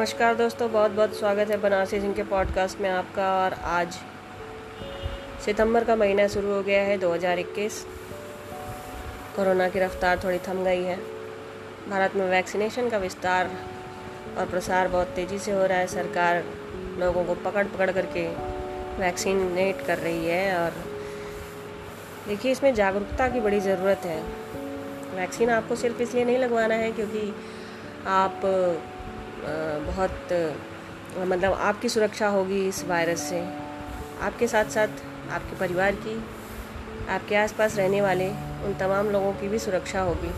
नमस्कार दोस्तों बहुत बहुत स्वागत है बनारसी सिंह के पॉडकास्ट में आपका और आज सितंबर का महीना शुरू हो गया है 2021 कोरोना की रफ्तार थोड़ी थम गई है। भारत में वैक्सीनेशन का विस्तार और प्रसार बहुत तेज़ी से हो रहा है। सरकार लोगों को पकड़ पकड़ करके वैक्सीनेट कर रही है और देखिए, इसमें जागरूकता की बड़ी ज़रूरत है। वैक्सीन आपको सिर्फ़ इसलिए नहीं लगवाना है क्योंकि आप बहुत मतलब आपकी सुरक्षा होगी इस वायरस से। आपके साथ साथ आपके परिवार की, आपके आसपास रहने वाले, उन तमाम लोगों की भी सुरक्षा होगी।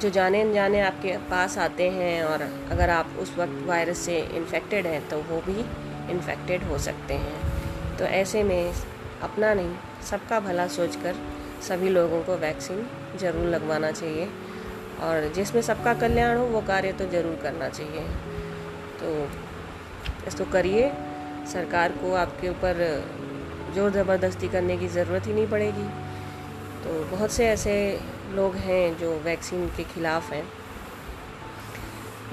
जो जाने अनजाने आपके पास आते हैं और अगर आप उस वक्त वायरस से इन्फेक्टेड हैं तो वो भी इन्फेक्टेड हो सकते हैं। तो ऐसे में अपना नहीं, सबका भला सोचकर सभी लोगों को वैक्सीन ज़रूर लगवाना चाहिए। और जिसमें सबका कल्याण हो, वो कार्य तो ज़रूर करना चाहिए। तो इसको करिए। सरकार को आपके ऊपर ज़ोर ज़बरदस्ती करने की ज़रूरत ही नहीं पड़ेगी। तो बहुत से ऐसे लोग हैं जो वैक्सीन के ख़िलाफ़ हैं।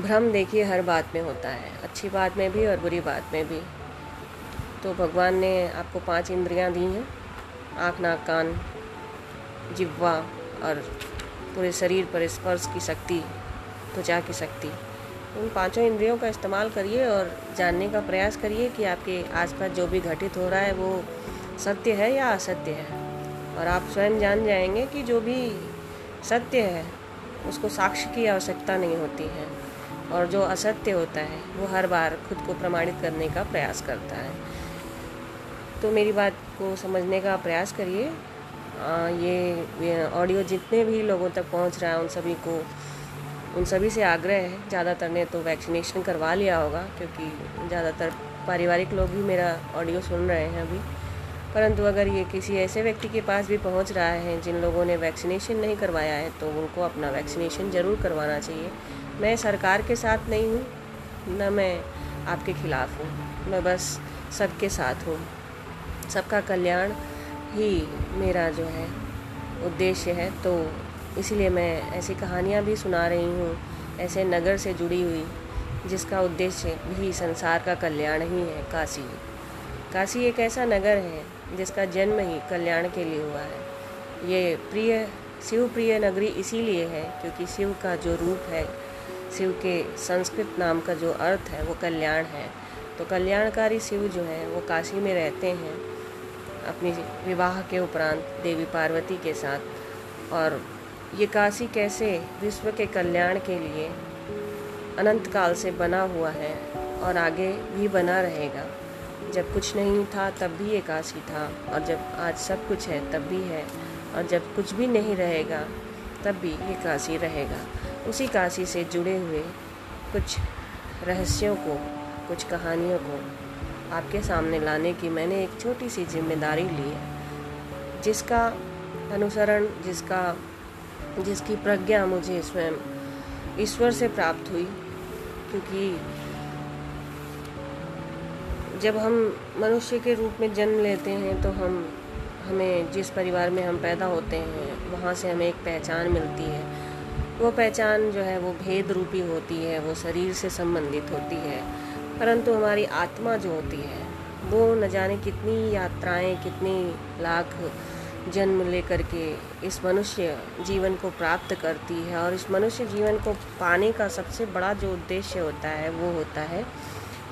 भ्रम देखिए हर बात में होता है। अच्छी बात में भी और बुरी बात में भी। तो भगवान ने आपको पाँच इंद्रियाँ दी हैं। आँख, नाक, कान जिब्वा और पूरे शरीर पर स्पर्श की शक्ति, त्वचा की शक्ति। उन पाँचों इंद्रियों का इस्तेमाल करिए और जानने का प्रयास करिए कि आपके आसपास जो भी घटित हो रहा है वो सत्य है या असत्य है। और आप स्वयं जान जाएँगे कि जो भी सत्य है, उसको साक्ष्य की आवश्यकता नहीं होती है। और जो असत्य होता है, वो हर बार खुद को प्रमाणित करने का प्रयास करता है। तो मेरी बात को समझने का प्रयास करिए। ये ऑडियो जितने भी लोगों तक पहुँच रहा है, उन सभी को, उन सभी से आग्रह है। ज़्यादातर ने तो वैक्सीनेशन करवा लिया होगा, क्योंकि ज़्यादातर पारिवारिक लोग भी मेरा ऑडियो सुन रहे हैं अभी। परंतु अगर ये किसी ऐसे व्यक्ति के पास भी पहुँच रहा है, जिन लोगों ने वैक्सीनेशन नहीं करवाया है तो उनको अपना वैक्सीनेशन ज़रूर करवाना चाहिए। मैं सरकार के साथ नहीं हूँ, न मैं आपके ख़िलाफ़ हूँ, मैं बस सबके साथ हूँ। सबका कल्याण ही मेरा जो है उद्देश्य है। तो इसलिए मैं ऐसी कहानियाँ भी सुना रही हूँ, ऐसे नगर से जुड़ी हुई, जिसका उद्देश्य भी संसार का कल्याण ही है, काशी। काशी एक ऐसा नगर है, जिसका जन्म ही कल्याण के लिए हुआ है। ये प्रिय शिव प्रिय नगरी इसीलिए है, क्योंकि शिव का जो रूप है, शिव के संस्कृत नाम का जो अर्थ है, वो कल्याण है। तो कल्याणकारी शिव जो है, वो काशी में रहते हैं। अपनी विवाह के उपरांत देवी पार्वती के साथ। और ये काशी कैसे विश्व के कल्याण के लिए अनंत काल से बना हुआ है और आगे भी बना रहेगा। जब कुछ नहीं था, तब भी ये काशी था। और जब आज सब कुछ है, तब भी है। और जब कुछ भी नहीं रहेगा, तब भी ये काशी रहेगा। उसी काशी से जुड़े हुए कुछ रहस्यों को, कुछ कहानियों को आपके सामने लाने की मैंने एक छोटी सी ज़िम्मेदारी ली है, जिसका अनुसरण, जिसका, जिसकी प्रज्ञा मुझे स्वयं ईश्वर से प्राप्त हुई। क्योंकि जब हम मनुष्य के रूप में जन्म लेते हैं तो हम, हमें जिस परिवार में हम पैदा होते हैं, वहाँ से हमें एक पहचान मिलती है। वो पहचान जो है, वो भेद रूपी होती है, वो शरीर से संबंधित होती है। परंतु हमारी आत्मा जो होती है, वो न जाने कितनी यात्राएँ, कितनी लाख जन्म लेकर के इस मनुष्य जीवन को प्राप्त करती है और इस मनुष्य जीवन को पाने का सबसे बड़ा जो उद्देश्य होता है, वो होता है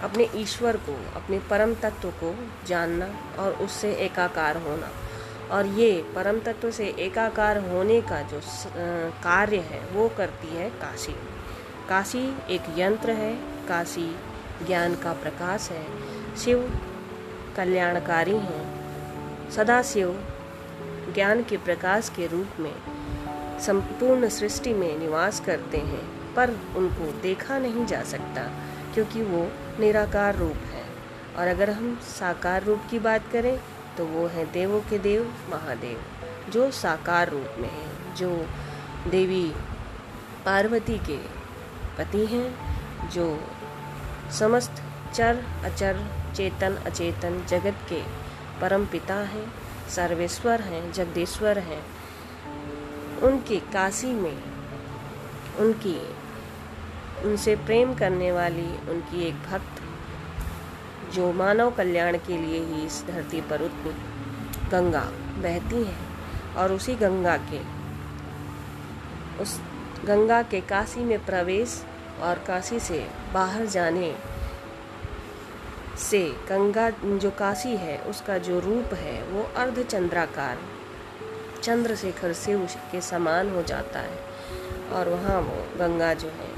अपने ईश्वर को, अपने परम तत्व को जानना और उससे एकाकार होना। और ये परम तत्व से एकाकार होने का जो कार्य है, वो करती है काशी। काशी एक यंत्र है, काशी ज्ञान का प्रकाश है। शिव कल्याणकारी हैं। सदा शिव ज्ञान के प्रकाश के रूप में संपूर्ण सृष्टि में निवास करते हैं, पर उनको देखा नहीं जा सकता, क्योंकि वो निराकार रूप है। और अगर हम साकार रूप की बात करें तो वो हैं देवों के देव, महादेव, जो साकार रूप में हैं, जो देवी पार्वती के पति हैं, जो समस्त चर अचर चेतन अचेतन जगत के परम पिता हैं, सर्वेश्वर हैं, जगदीश्वर हैं। उनके काशी में उनकी, उनसे प्रेम करने वाली उनकी एक भक्त जो मानव कल्याण के लिए ही इस धरती पर उतनी गंगा बहती है और उसी गंगा के, उस गंगा के काशी में प्रवेश और काशी से बाहर जाने से गंगा जो काशी है, उसका जो रूप है, वो अर्धचंद्राकार, चंद्रशेखर से उसके समान हो जाता है। और वहाँ वो गंगा जो है,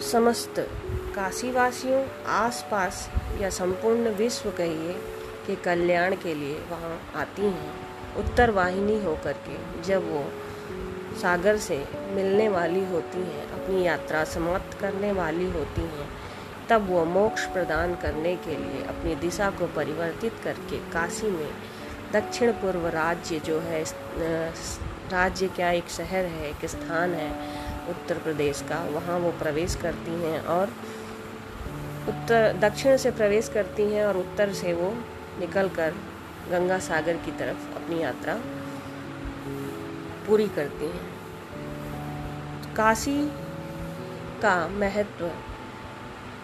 समस्त काशीवासियों, आसपास या संपूर्ण विश्व कहिए के कल्याण के लिए वहाँ आती हैं। उत्तर वाहिनी होकर के जब वो सागर से मिलने वाली होती हैं, अपनी यात्रा समाप्त करने वाली होती हैं, तब वो मोक्ष प्रदान करने के लिए अपनी दिशा को परिवर्तित करके काशी में दक्षिण पूर्व राज्य जो है राज्य क्या एक शहर है, एक स्थान है, उत्तर प्रदेश का, वहाँ वो प्रवेश करती हैं और उत्तर, दक्षिण से प्रवेश करती हैं और उत्तर से वो निकलकर गंगा सागर की तरफ़ अपनी यात्रा पूरी करती हैं। काशी का महत्व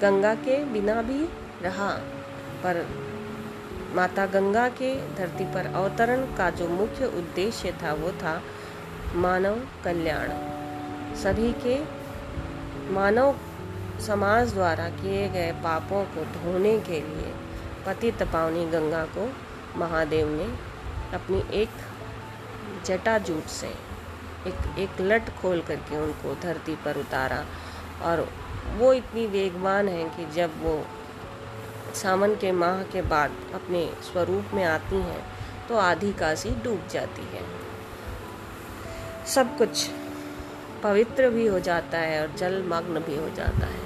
गंगा के बिना भी रहा, पर माता गंगा के धरती पर अवतरण का जो मुख्य उद्देश्य था, वो था मानव कल्याण। सभी के मानव समाज द्वारा किए गए पापों को धोने के लिए पतित पावनी गंगा को महादेव ने अपनी एक जटा जूट से एक एक लट खोल करके उनको धरती पर उतारा। और वो इतनी वेगवान है कि जब वो सावन के माह के बाद अपने स्वरूप में आती हैं तो आधी काशी डूब जाती है। सब कुछ पवित्र भी हो जाता है और जलमग्न भी हो जाता है।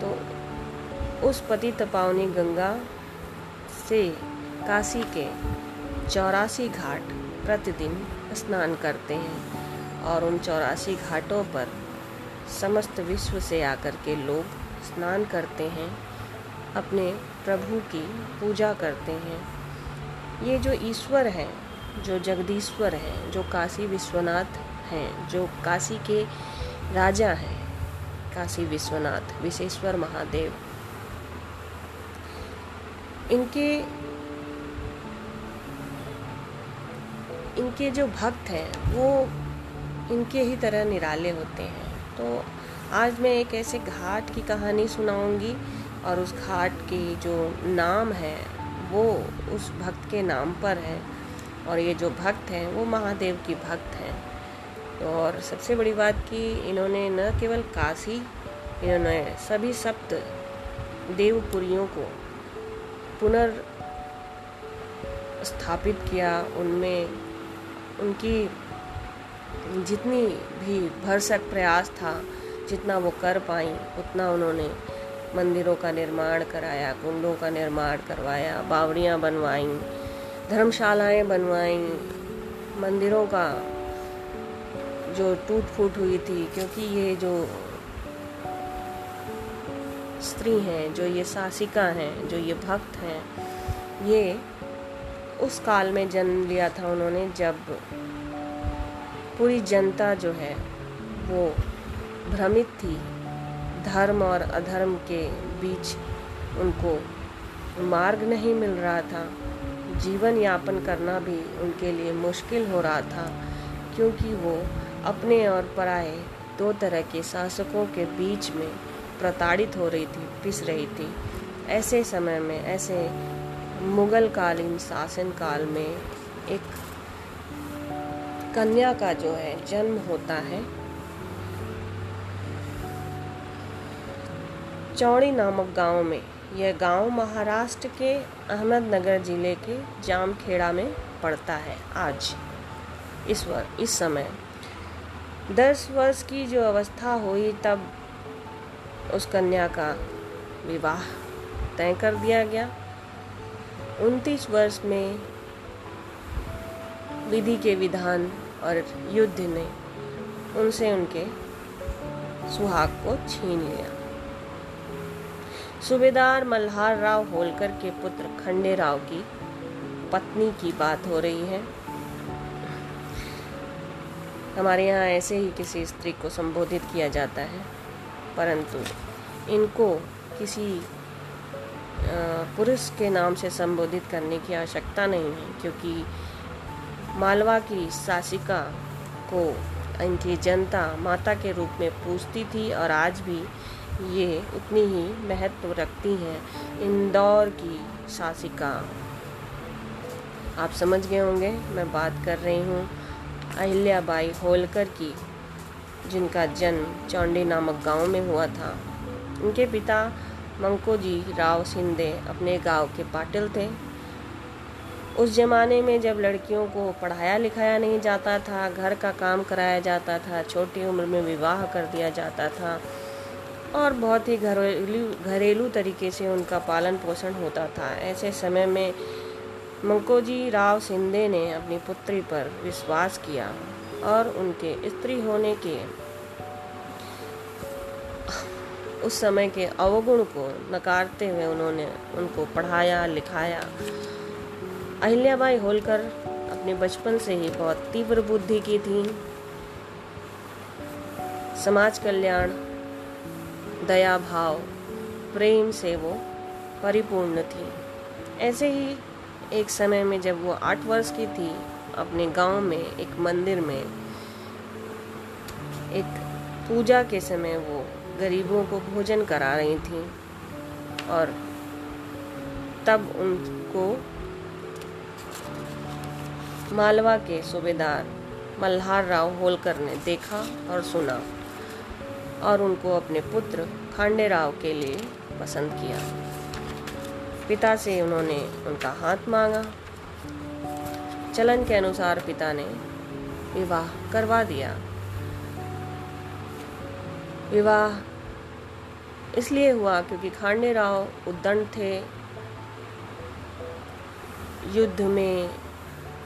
तो उस पति तपावनी गंगा से काशी के चौरासी घाट प्रतिदिन स्नान करते हैं और उन चौरासी घाटों पर समस्त विश्व से आकर के लोग स्नान करते हैं, अपने प्रभु की पूजा करते हैं। ये जो ईश्वर हैं, जो जगदीश्वर हैं, जो काशी विश्वनाथ हैं, जो काशी के राजा हैं, काशी विश्वनाथ, विशेश्वर महादेव, इनके इनके जो भक्त हैं, वो इनके ही तरह निराले होते हैं। तो आज मैं एक ऐसे घाट की कहानी सुनाऊँगी और उस घाट की जो नाम है, वो उस भक्त के नाम पर है और ये जो भक्त हैं, वो महादेव की भक्त हैं। और सबसे बड़ी बात कि इन्होंने न केवल काशी, इन्होंने सभी सप्त देवपुरियों को पुनर् स्थापित किया, उनमें उनकी जितनी भी भरसक प्रयास था, जितना वो कर पाई, उतना उन्होंने मंदिरों का निर्माण कराया, कुंडों का निर्माण करवाया, बावड़ियाँ बनवाई, धर्मशालाएँ बनवाई। मंदिरों का जो टूट फूट हुई थी, क्योंकि ये जो स्त्री हैं, जो ये सासिका हैं, जो ये भक्त हैं, ये उस काल में जन्म लिया था उन्होंने जब पूरी जनता जो है, वो भ्रमित थी। धर्म और अधर्म के बीच उनको मार्ग नहीं मिल रहा था। जीवन यापन करना भी उनके लिए मुश्किल हो रहा था, क्योंकि वो अपने और पराए दो तरह के शासकों के बीच में प्रताड़ित हो रही थी, पिस रही थी। ऐसे समय में, ऐसे मुगल कालीन शासन काल में एक कन्या का जो है जन्म होता है। चौड़ी नामक गाँव में, यह गाँव महाराष्ट्र के अहमदनगर ज़िले के जामखेड़ा में पड़ता है आज। इस वर इस समय दस वर्ष की जो अवस्था हुई, तब उस कन्या का विवाह तय कर दिया गया। उनतीस वर्ष में विधि के विधान और युद्ध ने उनसे उनके सुहाग को छीन लिया। सूबेदार मल्हार राव होलकर के पुत्र खंडे राव की पत्नी की बात हो रही है। हमारे यहाँ ऐसे ही किसी स्त्री को संबोधित किया जाता है, परंतु इनको किसी पुरुष के नाम से संबोधित करने की आवश्यकता नहीं है, क्योंकि मालवा की शासिका को इनकी जनता माता के रूप में पूछती थी और आज भी ये उतनी ही महत्व रखती हैं इंदौर की शासिका आप समझ गए होंगे, मैं बात कर रही हूँ अहिल्याबाई होलकर की, जिनका जन्म चौंडी नामक गाँव में हुआ था। उनके पिता मंकोजी राव सिंधे अपने गाँव के पाटिल थे। उस ज़माने में जब लड़कियों को पढ़ाया लिखाया नहीं जाता था, घर का काम कराया जाता था, छोटी उम्र में विवाह कर दिया जाता था और बहुत ही घरेलू घरेलू तरीके से उनका पालन पोषण होता था। ऐसे समय में मंकोजी राव सिंधे ने अपनी पुत्री पर विश्वास किया और उनके स्त्री होने के उस समय के अवगुण को नकारते हुए उन्होंने उनको पढ़ाया, लिखाया। अहिल्याबाई होलकर अपने बचपन से ही बहुत तीव्र बुद्धि की थी। समाज कल्याण, दया भाव, प्रेम से वो परिपूर्ण थी। ऐसे ही एक समय में जब वो आठ वर्ष की थी, अपने गाँव में एक मंदिर में एक पूजा के समय वो गरीबों को भोजन करा रही थी और तब उनको मालवा के सूबेदार मल्हार राव होलकर ने देखा और सुना और उनको अपने पुत्र खांडे राव के लिए पसंद किया। पिता से उन्होंने उनका हाथ मांगा। चलन के अनुसार पिता ने विवाह करवा दिया। विवाह इसलिए हुआ क्योंकि खांडे राव उद्दंड थे। युद्ध में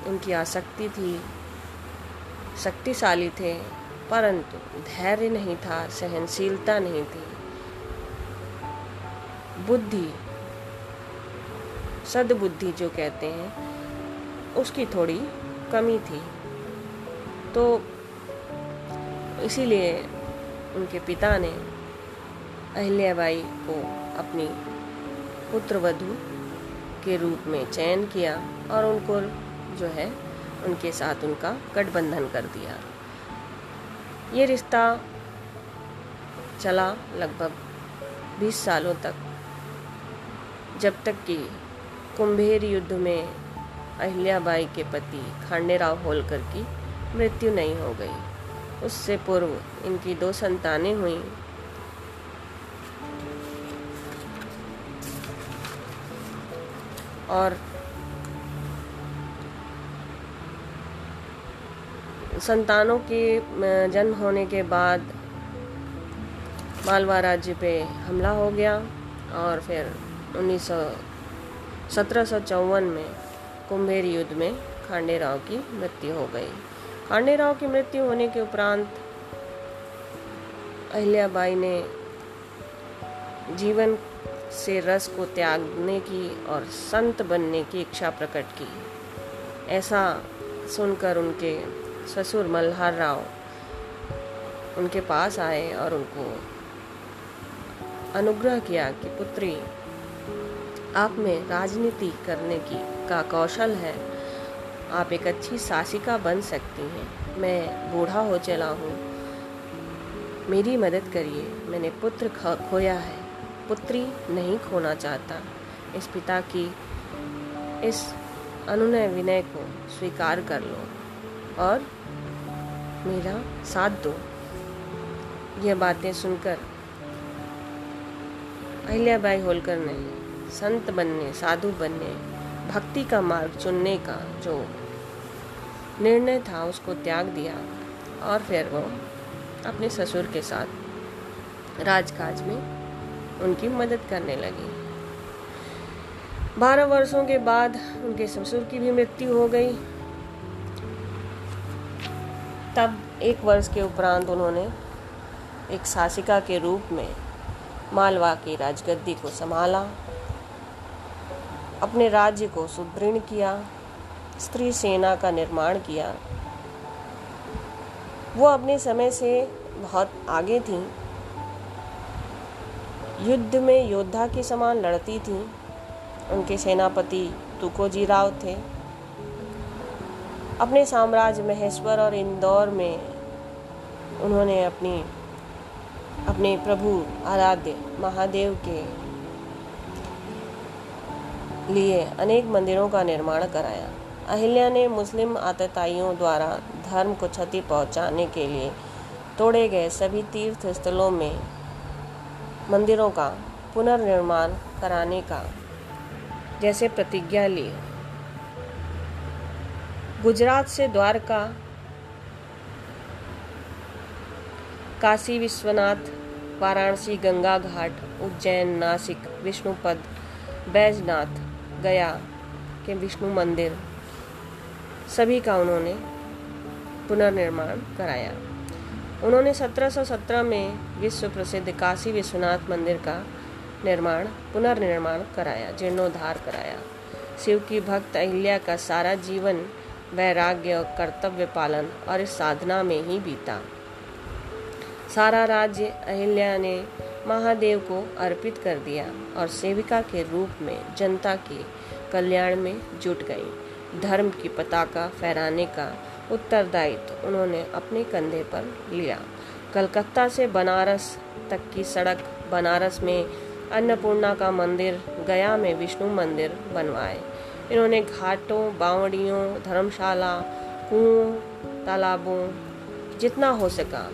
उनकी आसक्ति थी, शक्तिशाली थे, परंतु धैर्य नहीं था, सहनशीलता नहीं थी। बुद्धि, सद्बुद्धि जो कहते हैं, उसकी थोड़ी कमी थी। तो इसीलिए उनके पिता ने अहिल्याबाई को अपनी पुत्रवधु के रूप में चयन किया और उनको जो है, उनके साथ उनका गठबंधन कर दिया। ये रिश्ता चला लगभग 20 सालों तक, जब तक कि कुंभेर युद्ध में अहिल्याबाई के पति खांडेराव होलकर की मृत्यु नहीं हो गई। उससे पूर्व इनकी दो संतानें हुई। और संतानों के जन्म होने के बाद मालवा राज्य पे हमला हो गया और फिर उन्नीस सौ में कुंभेर युद्ध में खांडे राव की मृत्यु हो गई। खांडे राव की मृत्यु होने के उपरांत अहिल्याबाई ने जीवन से रस को त्यागने की और संत बनने की इच्छा प्रकट की। ऐसा सुनकर उनके ससुर मल्हार राव उनके पास आए और उनको अनुग्रह किया कि पुत्री, आप में राजनीति करने की का कौशल है। आप एक अच्छी शासिका बन सकती हैं। मैं बूढ़ा हो चला हूँ। मेरी मदद करिए। मैंने पुत्र खोया है। पुत्री नहीं खोना चाहता। इस पिता की, इस अनुनय विनय को स्वीकार कर लो। और मेरा साथ दो। यह बातें सुनकर अहिल्याबाई होलकर ने, संत बनने, साधु बनने, भक्ति का मार्ग चुनने का जो निर्णय था, उसको त्याग दिया और फिर वो अपने ससुर के साथ राजकाज में उनकी मदद करने लगी। बारह वर्षों के बाद उनके ससुर की भी मृत्यु हो गई। तब एक वर्ष के उपरांत उन्होंने एक शासिका के रूप में मालवा की राजगद्दी को संभाला, अपने राज्य को सुदृढ़ किया, स्त्री सेना का निर्माण किया। वो अपने समय से बहुत आगे थी। युद्ध में योद्धा के समान लड़ती थी। उनके सेनापति तुकोजी राव थे। अपने साम्राज्य महेश्वर और इंदौर में उन्होंने अपनी, अपने प्रभु आराध्य महादेव के लिए अनेक मंदिरों का निर्माण कराया। अहिल्या ने मुस्लिम आतताइयों द्वारा धर्म को क्षति पहुँचाने के लिए तोड़े गए सभी तीर्थ स्थलों में मंदिरों का पुनर्निर्माण कराने का जैसे प्रतिज्ञा ली। गुजरात से द्वारका, काशी विश्वनाथ, वाराणसी गंगा घाट, उज्जैन नासिक, विष्णुपद, बैजनाथ, गया के विष्णु मंदिर, सभी का उन्होंने पुनर्निर्माण कराया। उन्होंने 1717 में विश्व प्रसिद्ध काशी विश्वनाथ मंदिर का निर्माण, पुनर्निर्माण कराया, जीर्णोद्धार कराया। शिव की भक्त अहिल्या का सारा जीवन वैराग्य, कर्तव्य पालन और इस साधना में ही बीता। सारा राज्य अहिल्या ने महादेव को अर्पित कर दिया और सेविका के रूप में जनता के कल्याण में जुट गई। धर्म की पताका फहराने का उत्तरदायित्व उन्होंने अपने कंधे पर लिया। कलकत्ता से बनारस तक की सड़क बनारस में अन्नपूर्णा का मंदिर, गया में विष्णु मंदिर बनवाए। इन्होंने घाटों, बावड़ियों, धर्मशाला, कुओं, तालाबों, जितना हो सका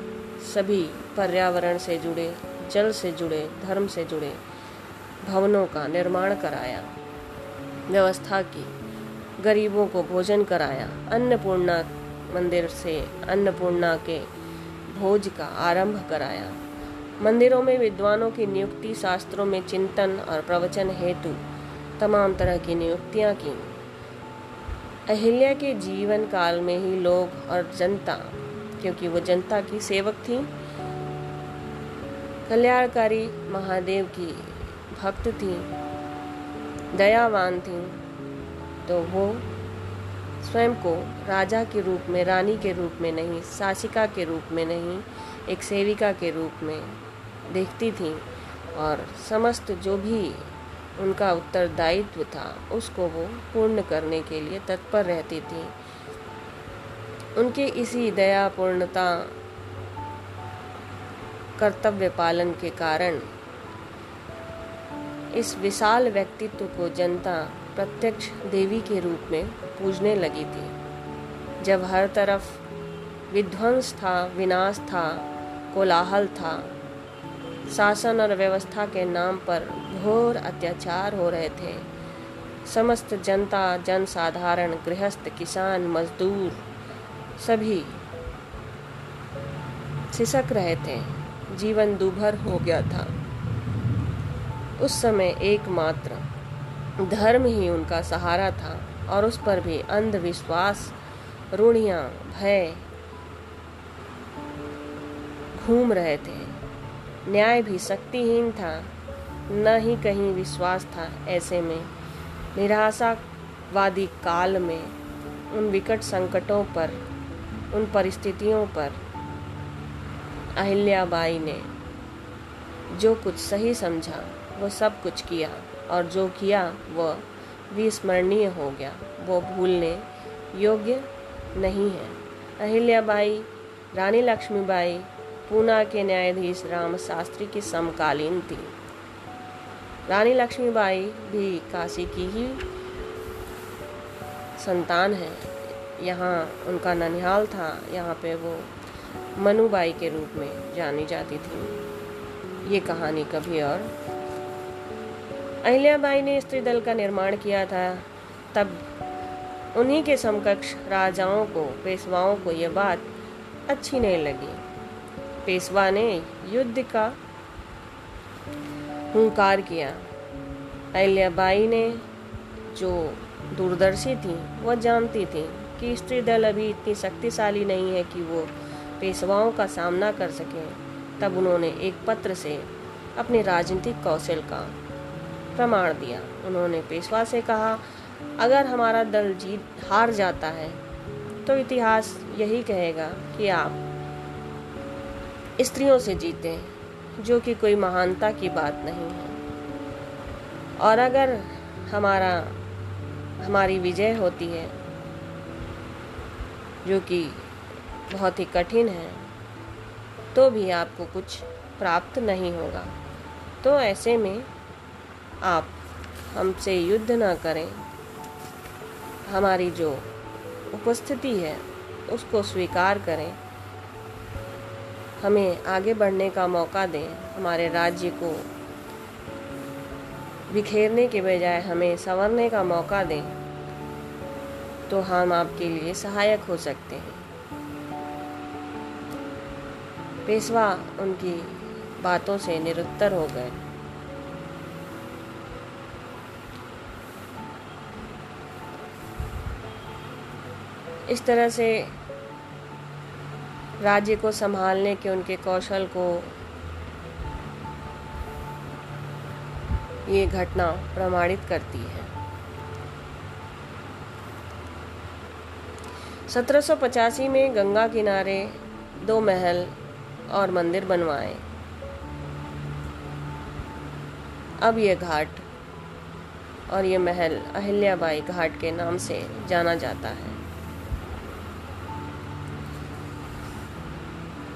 सभी पर्यावरण से जुड़े, जल से जुड़े, धर्म से जुड़े भवनों का निर्माण कराया, व्यवस्था की, गरीबों को भोजन कराया, अन्नपूर्णा मंदिर से अन्नपूर्णा के भोज का आरंभ कराया। मंदिरों में विद्वानों की नियुक्ति, शास्त्रों में चिंतन और प्रवचन हेतु तमाम तरह की नियुक्तियाँ की। अहिल्या के जीवन काल में ही लोग और जनता, क्योंकि वो जनता की सेवक थी, कल्याणकारी महादेव की भक्त थी, दयावान थी तो वो स्वयं को राजा के रूप में, रानी के रूप में नहीं, शासिका के रूप में नहीं, एक सेविका के रूप में देखती थी और समस्त जो भी उनका उत्तरदायित्व था, उसको वो पूर्ण करने के लिए तत्पर रहती थी। उनके इसी दयापूर्णता, कर्तव्य पालन के कारण इस विशाल व्यक्तित्व को जनता प्रत्यक्ष देवी के रूप में पूजने लगी थी। जब हर तरफ़ विध्वंस था, विनाश था, कोलाहल था शासन और व्यवस्था के नाम पर घोर अत्याचार हो रहे थे। समस्त जनता, जनसाधारण, गृहस्थ, किसान, मजदूर सभी सिसक रहे थे। जीवन दुभर हो गया था। उस समय एकमात्र धर्म ही उनका सहारा था और उस पर भी अंधविश्वास रूढ़ियाँ भय घूम रहे थे। न्याय भी शक्तिहीन था। न ही कहीं विश्वास था ऐसे में। निराशावादी काल में उन विकट संकटों पर, उन परिस्थितियों पर अहिल्याबाई ने जो कुछ सही समझा, वो सब कुछ किया और जो किया वह विस्मरणीय हो गया। वो भूलने योग्य नहीं है। अहिल्याबाई, रानी लक्ष्मीबाई पूना के न्यायाधीश राम शास्त्री की समकालीन थी। रानी लक्ष्मीबाई भी काशी की ही संतान है। यहाँ उनका ननिहाल था। यहाँ पे वो मनुबाई के रूप में जानी जाती थी। ये कहानी कभी और। अहिल्याबाई ने स्त्री दल का निर्माण किया था। तब उन्हीं के समकक्ष राजाओं को, पेशवाओं को यह बात अच्छी नहीं लगी। पेशवा ने युद्ध का हुंकार किया। अहिल्याबाई ने जो दूरदर्शी थी, वह जानती थी कि स्त्री दल अभी इतनी शक्तिशाली नहीं है कि वो पेशवाओं का सामना कर सकें। तब उन्होंने एक पत्र से अपने राजनीतिक कौशल का प्रमाण दिया। उन्होंने पेशवा से कहा, अगर हमारा दल जीत, हार जाता है तो इतिहास यही कहेगा कि आप स्त्रियों से जीते, जो कि कोई महानता की बात नहीं है। और अगर हमारा, हमारी विजय होती है, जो कि बहुत ही कठिन है तो भी आपको कुछ प्राप्त नहीं होगा। तो ऐसे में आप हमसे युद्ध न करें। हमारी जो उपस्थिति है, उसको स्वीकार करें। हमें आगे बढ़ने का मौका दें, हमारे राज्य को बिखेरने के बजाय हमें संवरने का मौका दें तो हम आपके लिए सहायक हो सकते हैं। पेशवा उनकी बातों से निरुत्तर हो गए। इस तरह से राज्य को संभालने के उनके कौशल को ये घटना प्रमाणित करती है। 1785 में गंगा किनारे दो महल और मंदिर बनवाए। अब यह घाट और ये महल अहिल्याबाई घाट के नाम से जाना जाता है।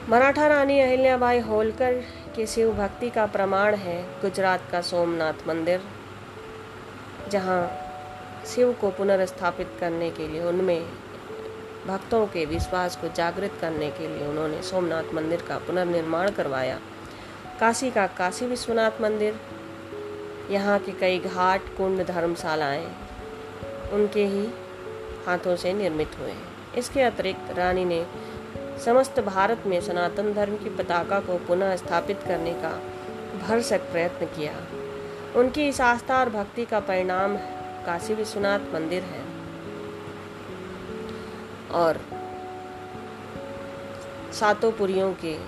मराठा रानी अहिल्याबाई होलकर के शिव भक्ति का प्रमाण है गुजरात का सोमनाथ मंदिर, जहाँ शिव को पुनर्स्थापित करने के लिए उनमें भक्तों के विश्वास को जागृत करने के लिए उन्होंने सोमनाथ मंदिर का पुनर्निर्माण करवाया। काशी का काशी विश्वनाथ मंदिर, यहाँ के कई घाट, कुंड, धर्मशालाएँ उनके ही हाथों से निर्मित हुए हैं। इसके अतिरिक्त रानी ने समस्त भारत में सनातन धर्म की पताका को पुनः स्थापित करने का भरसक प्रयत्न किया। उनकी इस आस्था और भक्ति का परिणाम काशी विश्वनाथ मंदिर है। और सातों पुरियों के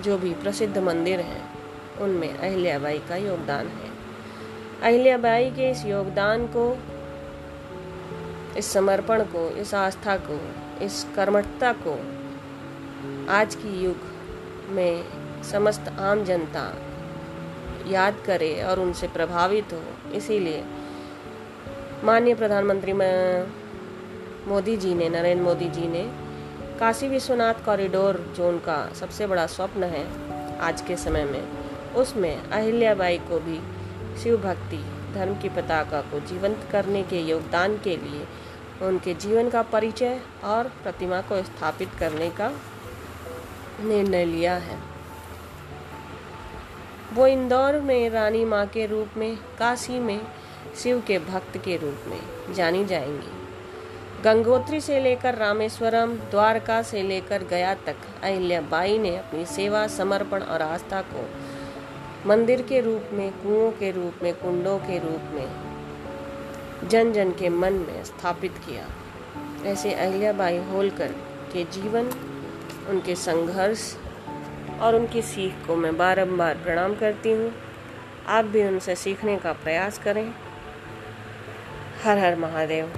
जो भी प्रसिद्ध मंदिर हैं, उनमें अहिल्याबाई का योगदान है। अहिल्याबाई के इस योगदान को, इस समर्पण को, इस आस्था को, इस कर्मठता को आज की युग में समस्त आम जनता याद करे और उनसे प्रभावित हो। इसीलिए माननीय प्रधानमंत्री मोदी जी ने, नरेंद्र मोदी जी ने काशी विश्वनाथ कॉरिडोर जो उनका सबसे बड़ा स्वप्न है आज के समय में। उसमें अहिल्याबाई को भी शिव भक्ति धर्म की पताका को जीवंत करने के योगदान के लिए उनके जीवन का परिचय और प्रतिमा को स्थापित करने का निर्णय लिया है। वो इंदौर में रानी माँ के रूप में, काशी में, शिव के भक्त के रूप में जानी जाएँगी। गंगोत्री से लेकर रामेश्वरम, द्वारका से लेकर गया तक अहिल्याबाई ने अपनी सेवा, समर्पण और आस्था को मंदिर के रूप में, कुओं के रूप में, कुंडों के रूप में जन जन के मन में स्थापित किया। ऐसे अहिल्याबाई होलकर के जीवन उनके संघर्ष और उनकी सीख को मैं बारंबार प्रणाम करती हूँ। आप भी उनसे सीखने का प्रयास करें। हर हर महादेव।